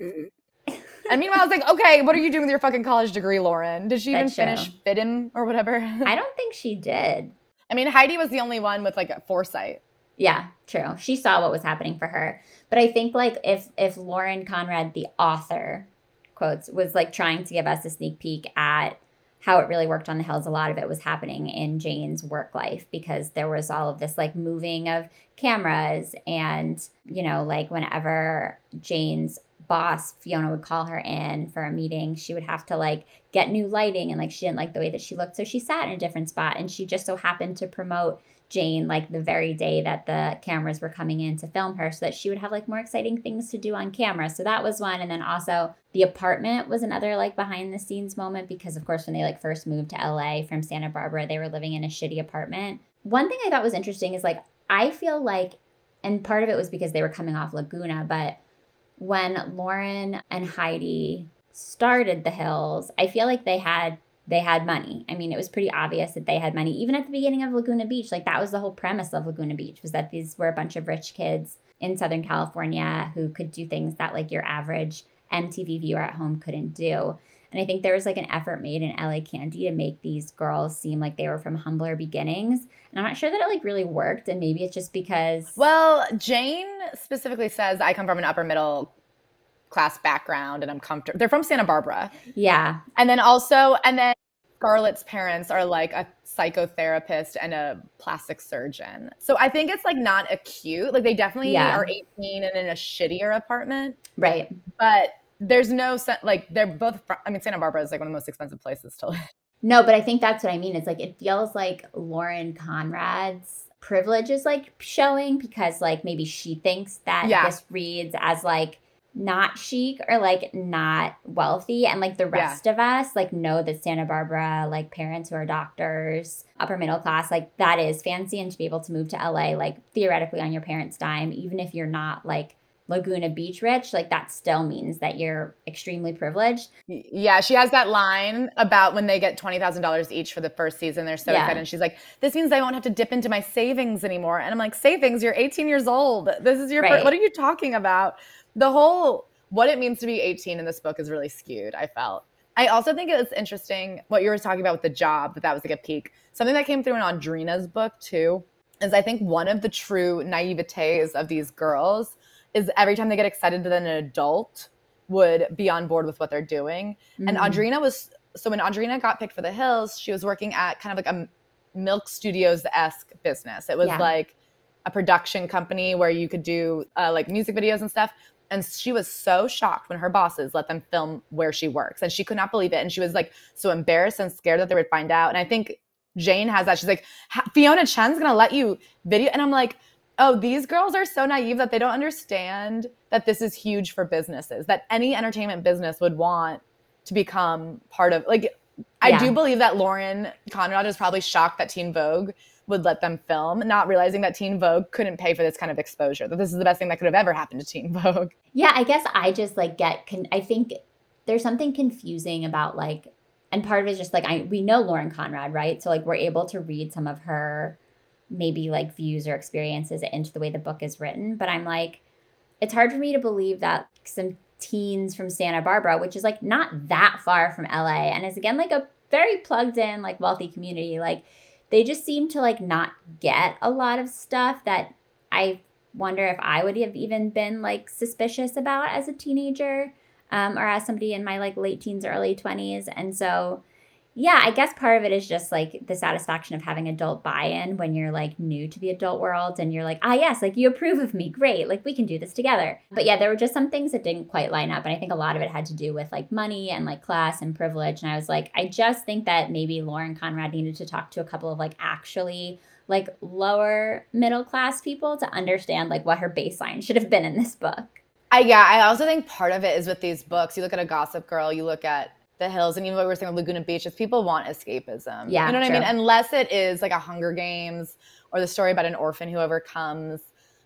and meanwhile, I was like, okay, what are you doing with your fucking college degree, Lauren? Did she even That's true. finish FIDM or whatever? I don't think she did. I mean, Heidi was the only one with like a foresight. Yeah, true. She saw what was happening for her. But I think like if if Lauren Conrad, the author, quotes, was like trying to give us a sneak peek at how it really worked on the hills, a lot of it was happening in Jane's work life because there was all of this like moving of cameras and, you know, like whenever Jane's boss Fiona would call her in for a meeting, she would have to like get new lighting and like she didn't like the way that she looked. So she sat in a different spot and she just so happened to promote Jane like the very day that the cameras were coming in to film her so that she would have like more exciting things to do on camera. So that was one and then also the apartment was another like behind the scenes moment because of course when they like first moved to LA from Santa Barbara, they were living in a shitty apartment. One thing I thought was interesting is like I feel like and part of it was because they were coming off Laguna, but when Lauren and Heidi started the hills, I feel like they had they had money. I mean, it was pretty obvious that they had money. Even at the beginning of Laguna Beach, like that was the whole premise of Laguna Beach was that these were a bunch of rich kids in Southern California who could do things that like your average MTV viewer at home couldn't do. And I think there was like an effort made in LA Candy to make these girls seem like they were from humbler beginnings. And I'm not sure that it like really worked. And maybe it's just because Well, Jane specifically says, I come from an upper middle class background and I'm comfortable. They're from Santa Barbara. yeah, And then also, and then Scarlett's parents are like a psychotherapist and a plastic surgeon. So I think it's like not acute. Like they definitely Yeah. are 18 and in a shittier apartment, right. but there's no like they're both. I mean, Santa Barbara is like one of the most expensive places to live. No, but I think that's what I mean. It's like it feels like Lauren Conrad's privilege is like showing because like maybe she thinks that Yeah. this reads as like not chic or like not wealthy and like the rest of us like know that Santa Barbara like parents who are doctors upper middle class like that is fancy and to be able to move to LA like theoretically on your parents dime even if you're not like Laguna Beach rich like that still means that you're extremely privileged Yeah, she has that line about when they get twenty thousand dollars each for the first season. They're so Yeah. excited, and she's like, "This means I won't have to dip into my savings anymore." And I'm like, "Savings? You're 18 years old. This is your. Right. what are you talking about?" The whole what it means to be 18 in this book is really skewed. I felt. I also think it was interesting what you were talking about with the job. That that was like a peak. Something that came through in Audrina's book too is I think one of the true naivetes of these girls is every time they get excited that an adult would be on board with what they're doing. And Mhm. Audrina was so when Audrina got picked for the Hills, she was working at kind of like a Milk Studios esque business. It was Yeah. like a production company where you could do uh, like music videos and stuff. And she was so shocked when her bosses let them film where she works, and she could not believe it. And she was like so embarrassed and scared that they would find out. And I think Jane has that. She's like, Fiona Chen's gonna let you video, and I'm like, oh, these girls are so naive that they don't understand that this is huge for businesses. That any entertainment business would want to become part of. Like, I Yeah. do believe that Lauren Conrad is probably shocked that Teen Vogue would let them film, not realizing that Teen Vogue couldn't pay for this kind of exposure. That this is the best thing that could have ever happened to Teen Vogue. [laughs] Yeah, I guess I just like get con- I think there's something confusing about like and part of it is just like I we know Lauren Conrad, right? So like we're able to read some of her maybe like views or experiences into the way the book is written, but I'm like it's hard for me to believe that some teens from Santa Barbara, which is like not that far from LA and is again like a very plugged in like wealthy community, like they just seem to like not get a lot of stuff that I wonder if I would have even been like suspicious about as a teenager um, or as somebody in my like late teens, early 20s. And so, yeah, I guess part of it is just like the satisfaction of having adult buy in when you're like new to the adult world and you're like, ah, yes, like you approve of me. Great. Like we can do this together. But yeah, there were just some things that didn't quite line up. And I think a lot of it had to do with like money and like class and privilege. And I was like, I just think that maybe Lauren Conrad needed to talk to a couple of like actually like lower middle class people to understand like what her baseline should have been in this book. I yeah, I also think part of it is with these books. You look at a Gossip Girl, you look at The Hills, and even what we were saying with Laguna Beach, is people want escapism. Yeah, you know what I mean. Unless it is like a Hunger Games or the story about an orphan who overcomes.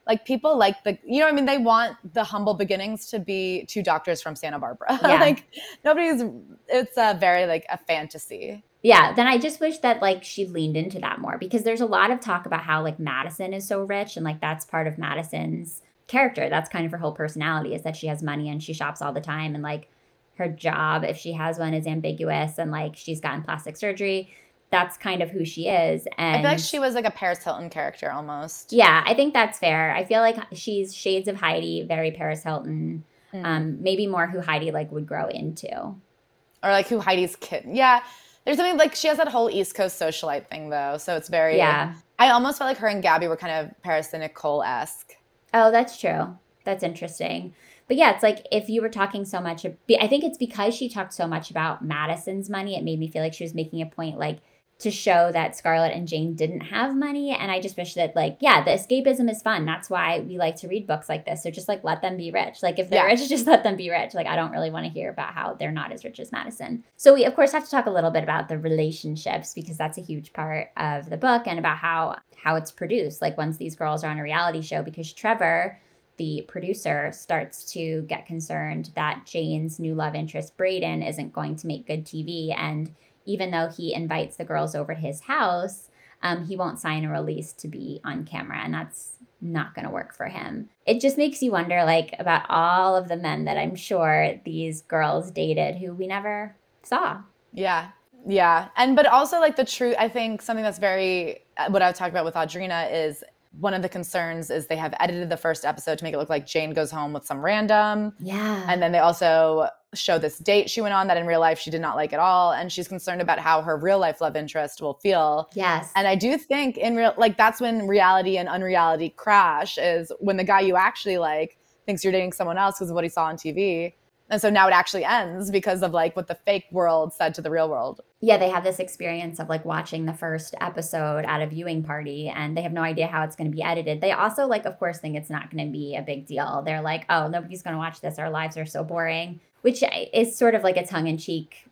Like people like the, you know, what I mean, they want the humble beginnings to be two doctors from Santa Barbara. [laughs] Yeah. like nobody's. It's a very like a fantasy. Yeah, then I just wish that like she leaned into that more because there's a lot of talk about how like Madison is so rich and like that's part of Madison's character. That's kind of her whole personality is that she has money and she shops all the time and like her job if she has one is ambiguous and like she's gotten plastic surgery. That's kind of who she is. And I feel like she was like a Paris Hilton character almost. Yeah, I think that's fair. I feel like she's shades of Heidi, very Paris Hilton. Mm. Um, maybe more who Heidi like would grow into. Or like who Heidi's kid. Yeah. There's something like she has that whole East Coast socialite thing though. So it's very Yeah. I almost felt like her and Gabby were kind of Paris and Nicole esque. Oh, that's true. That's interesting. But yeah, it's like if you were talking so much, I think it's because she talked so much about Madison's money. It made me feel like she was making a point like to show that Scarlett and Jane didn't have money. And I just wish that, like, yeah, the escapism is fun. That's why we like to read books like this. So just like let them be rich. Like, if they're yeah. rich, [laughs] just let them be rich. Like, I don't really want to hear about how they're not as rich as Madison. So we, of course, have to talk a little bit about the relationships because that's a huge part of the book and about how how it's produced. Like, once these girls are on a reality show, because Trevor the producer starts to get concerned that Jane's new love interest, Brayden, isn't going to make good TV. And even though he invites the girls over to his house, um, he won't sign a release to be on camera. And that's not going to work for him. It just makes you wonder, like, about all of the men that I'm sure these girls dated who we never saw. Yeah. Yeah. And, but also, like, the truth, I think something that's very, uh, what I've talked about with Audrina is one of the concerns is they have edited the first episode to make it look like Jane goes home with some random. Yeah. And then they also show this date she went on that in real life she did not like at all. And she's concerned about how her real life love interest will feel. Yes. And I do think in real, like, that's when reality and unreality crash is when the guy you actually like thinks you're dating someone else because of what he saw on TV. And so now it actually ends because of like what the fake world said to the real world. Yeah, they have this experience of like watching the first episode at a viewing party and they have no idea how it's going to be edited. They also like of course think it's not going to be a big deal. They're like, "Oh, nobody's going to watch this. Our lives are so boring." Which eh, is sort of like a tongue-in-cheek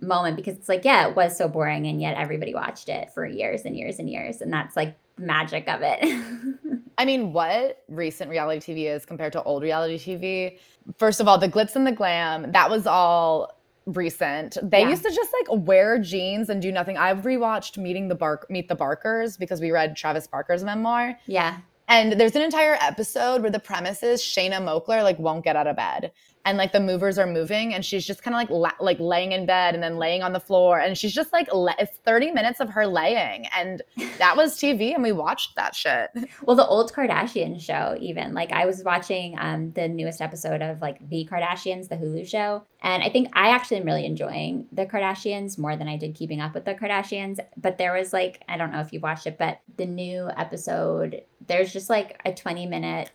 moment because it's like, yeah, it was so boring and yet everybody watched it for years and years and years and that's like magic of it. [laughs] I mean, what recent reality TV is compared to old reality TV? First of all, the glitz and the glam, that was all recent. They yeah. used to just like wear jeans and do nothing. I've rewatched Meeting the Bark Meet the Barkers because we read Travis Barker's memoir. Yeah. And there's an entire episode where the premise is Shanna Moakler like won't get out of bed. And like the movers are moving and she's just kind of like la- like laying in bed and then laying on the floor. And she's just like it's 30 minutes of her laying. And that was tv and we watched that shit. [laughs] Well the old kardashian show even. Like i was watching um the newest episode of like the kardashians the hulu show. And i think i actually am really enjoying the kardashians more than i did keeping up with the kardashians. But there was like i don't know if you watched it but the new episode there's just like a 20 minute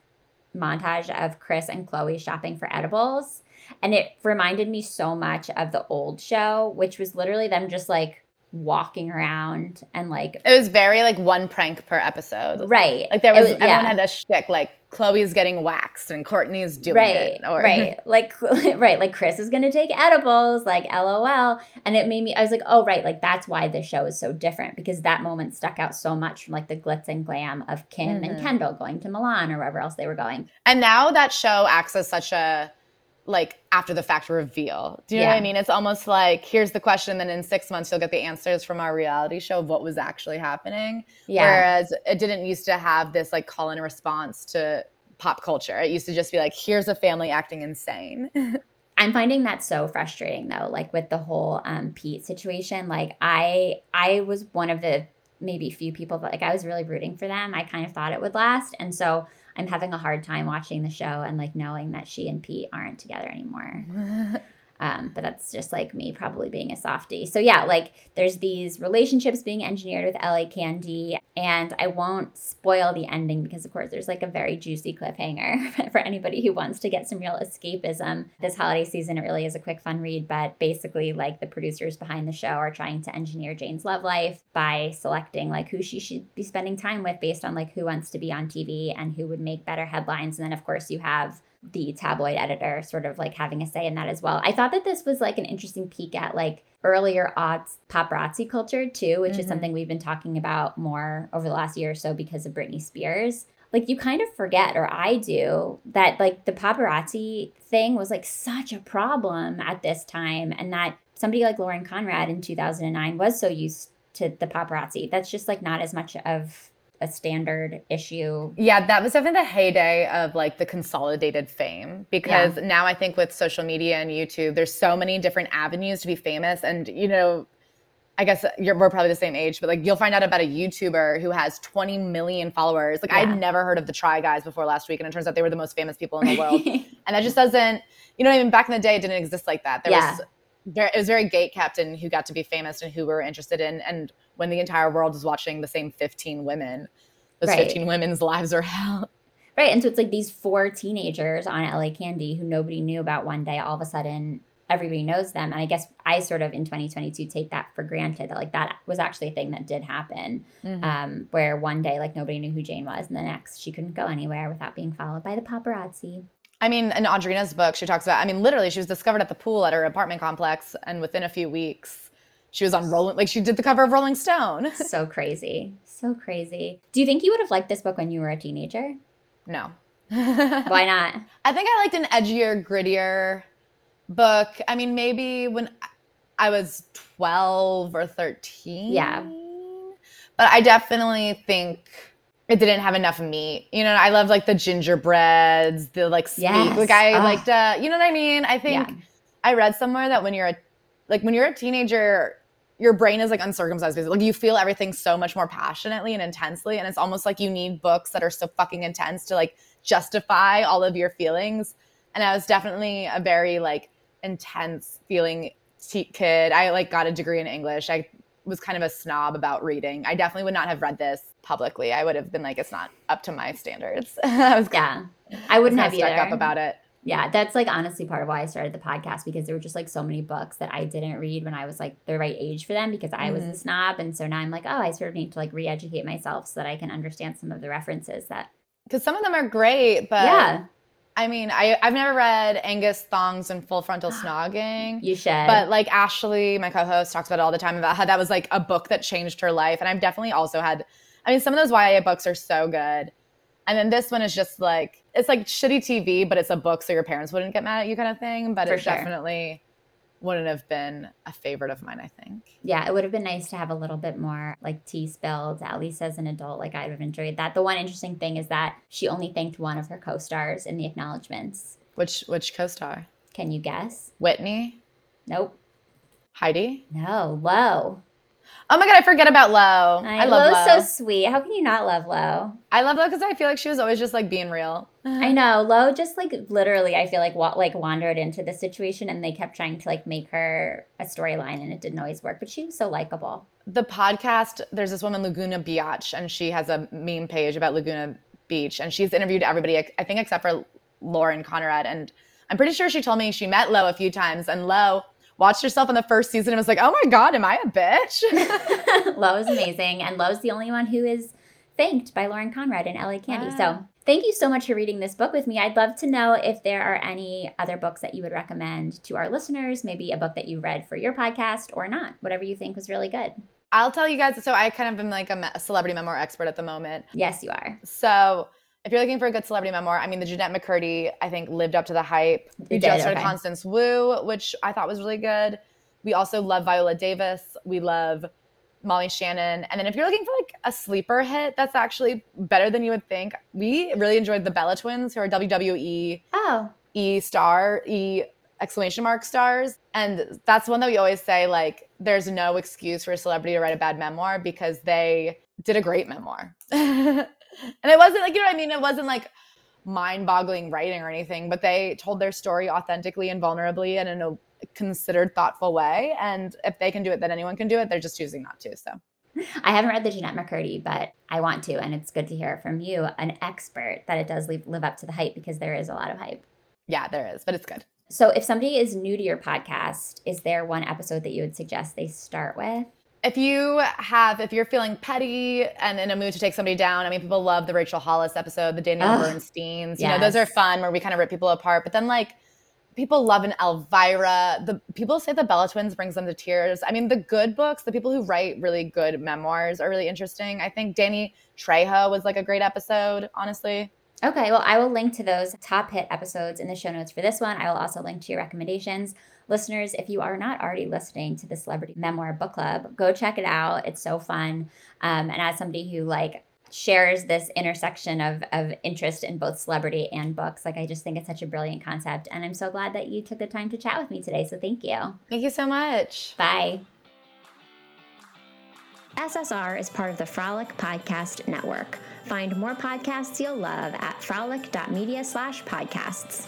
montage of Kris and Khloé shopping for edibles. And it reminded me so much of the old show, which was literally them just like walking around and like it was very like one prank per episode. Right. Like there was, was everyone yeah. had a shtick like Khloé's getting waxed and Kourtney's doing right, it. Or... Right. [laughs] Like [laughs] right. Like Kris is gonna take edibles, like LOL. And it made me I was like, oh right, like that's why this show is so different because that moment stuck out so much from like the glitz and glam of Kim mm-hmm. and Kendall going to Milan or wherever else they were going. And now that show acts as such a like after the fact reveal. Do you yeah. know what I mean? It's almost like here's the question, then in six months you'll get the answers from our reality show of what was actually happening. Yeah. Whereas it didn't used to have this like call and response to pop culture. It used to just be like, here's a family acting insane. [laughs] I'm finding that so frustrating though, like with the whole um, Pete situation. Like I I was one of the maybe few people that like I was really rooting for them. I kind of thought it would last. And so I'm having a hard time watching the show and like knowing that she and Pete aren't together anymore. [laughs] Um, but that's just like me probably being a softie. So yeah, like there's these relationships being engineered with LA Candy, and I won't spoil the ending because of course there's like a very juicy cliffhanger [laughs] for anybody who wants to get some real escapism. This holiday season, it really is a quick fun read, but basically like the producers behind the show are trying to engineer Jane's love life by selecting like who she should be spending time with based on like who wants to be on TV and who would make better headlines. And then of course you have the tabloid editor sort of like having a say in that as well. I thought that this was like an interesting peek at like earlier odds paparazzi culture too, which mm-hmm. is something we've been talking about more over the last year or so because of Britney Spears. Like you kind of forget, or I do, that like the paparazzi thing was like such a problem at this time and that somebody like Lauren Conrad in 2009 was so used to the paparazzi. That's just like not as much of a standard issue. Yeah, that was definitely the heyday of like the consolidated fame because yeah. now I think with social media and YouTube, there's so many different avenues to be famous. And, you know, I guess you're, we're probably the same age, but like you'll find out about a YouTuber who has 20 million followers. Like yeah. I'd never heard of the Try Guys before last week, and it turns out they were the most famous people in the world. [laughs] and that just doesn't, you know, I mean, back in the day, it didn't exist like that. There yeah. was it was very gate kept and who got to be famous and who we were interested in. And when the entire world was watching the same 15 women, those right. 15 women's [laughs] lives are hell. Right. And so it's like these four teenagers on LA Candy who nobody knew about one day, all of a sudden everybody knows them. And I guess I sort of in 2022 take that for granted that like that was actually a thing that did happen. Mm-hmm. Um, where one day like nobody knew who Jane was, and the next she couldn't go anywhere without being followed by the paparazzi. I mean, in Audrina's book, she talks about. I mean, literally, she was discovered at the pool at her apartment complex, and within a few weeks, she was on Rolling. Like she did the cover of Rolling Stone. [laughs] so crazy, so crazy. Do you think you would have liked this book when you were a teenager? No. [laughs] Why not? I think I liked an edgier, grittier book. I mean, maybe when I was 12 or 13. Yeah. But I definitely think it didn't have enough meat. You know, I love like the gingerbreads, the like speak. Yes. Like I Ugh. liked uh, you know what I mean? I think yeah. I read somewhere that when you're a like when you're a teenager, your brain is like uncircumcised basically. Like you feel everything so much more passionately and intensely. And it's almost like you need books that are so fucking intense to like justify all of your feelings. And I was definitely a very like intense feeling kid. I like got a degree in English. I was kind of a snob about reading. I definitely would not have read this publicly. I would have been like, it's not up to my standards. [laughs] I was yeah, I wouldn't have stuck either. up about it. Yeah, that's like honestly part of why I started the podcast because there were just like so many books that I didn't read when I was like the right age for them because I mm-hmm. was a mm-hmm. snob, and so now I'm like, oh, I sort of need to like re-educate myself so that I can understand some of the references that. Because some of them are great, but yeah, I mean, I, I've never read Angus Thongs and Full Frontal [gasps] Snogging. You should. But like Ashley, my co-host, talks about it all the time about how that was like a book that changed her life. And I've definitely also had, I mean, some of those YA books are so good. And then this one is just like, it's like shitty TV, but it's a book, so your parents wouldn't get mad at you kind of thing. But For it's sure. definitely wouldn't have been a favorite of mine, I think. Yeah, it would have been nice to have a little bit more like tea spilled, at least as an adult. Like I'd have enjoyed that. The one interesting thing is that she only thanked one of her co-stars in the acknowledgments. Which which co-star? Can you guess? Whitney? Nope. Heidi? No, Lo. Oh my god, I forget about Lo. I, I love Lo's Lo. so sweet. How can you not love Lo? I love Lo because I feel like she was always just like being real. I [laughs] know Lo just like literally, I feel like wa- like wandered into the situation, and they kept trying to like make her a storyline, and it didn't always work. But she was so likable. The podcast, there's this woman Laguna Biatch, and she has a meme page about Laguna Beach, and she's interviewed everybody, I think, except for Lauren Conrad, and I'm pretty sure she told me she met Lo a few times, and Lo watched herself in the first season and was like, oh my God, am I a bitch? [laughs] Lo is amazing. And Lo's the only one who is thanked by Lauren Conrad in LA Candy. Wow. So thank you so much for reading this book with me. I'd love to know if there are any other books that you would recommend to our listeners, maybe a book that you read for your podcast or not, whatever you think was really good. I'll tell you guys. So I kind of am like a celebrity memoir expert at the moment. Yes, you are. So if you're looking for a good celebrity memoir, I mean, the Jennette McCurdy, I think, lived up to the hype. We did, just started okay. Constance Wu, which I thought was really good. We also love Viola Davis. We love Molly Shannon. And then if you're looking for like a sleeper hit that's actually better than you would think, we really enjoyed the Bella Twins, who are WWE oh. E star, E exclamation mark stars. And that's one that we always say, like, there's no excuse for a celebrity to write a bad memoir because they did a great memoir. [laughs] [laughs] and it wasn't like you know what I mean. It wasn't like mind-boggling writing or anything, but they told their story authentically and vulnerably and in a considered, thoughtful way. And if they can do it, then anyone can do it. They're just choosing not to. So. I haven't read the Jennette McCurdy, but I want to, and it's good to hear from you, an expert, that it does live, live up to the hype because there is a lot of hype. Yeah, there is, but it's good. So, if somebody is new to your podcast, is there one episode that you would suggest they start with? If you have if you're feeling petty and in a mood to take somebody down i mean people love the rachel hollis episode the danielle Ugh, bernsteins you yes. know those are fun where we kind of rip people apart but then like people love an elvira the people say the bella twins brings them to tears i mean the good books the people who write really good memoirs are really interesting i think danny trejo was like a great episode honestly Okay, well, I will link to those top hit episodes in the show notes for this one. I will also link to your recommendations. Listeners, if you are not already listening to the Celebrity Memoir Book Club, go check it out. It's so fun. Um, and as somebody who like shares this intersection of, of interest in both celebrity and books, like I just think it's such a brilliant concept. And I'm so glad that you took the time to chat with me today. So thank you. Thank you so much. Bye. SSR is part of the Frolic Podcast Network. Find more podcasts you'll love at frolic.media slash podcasts.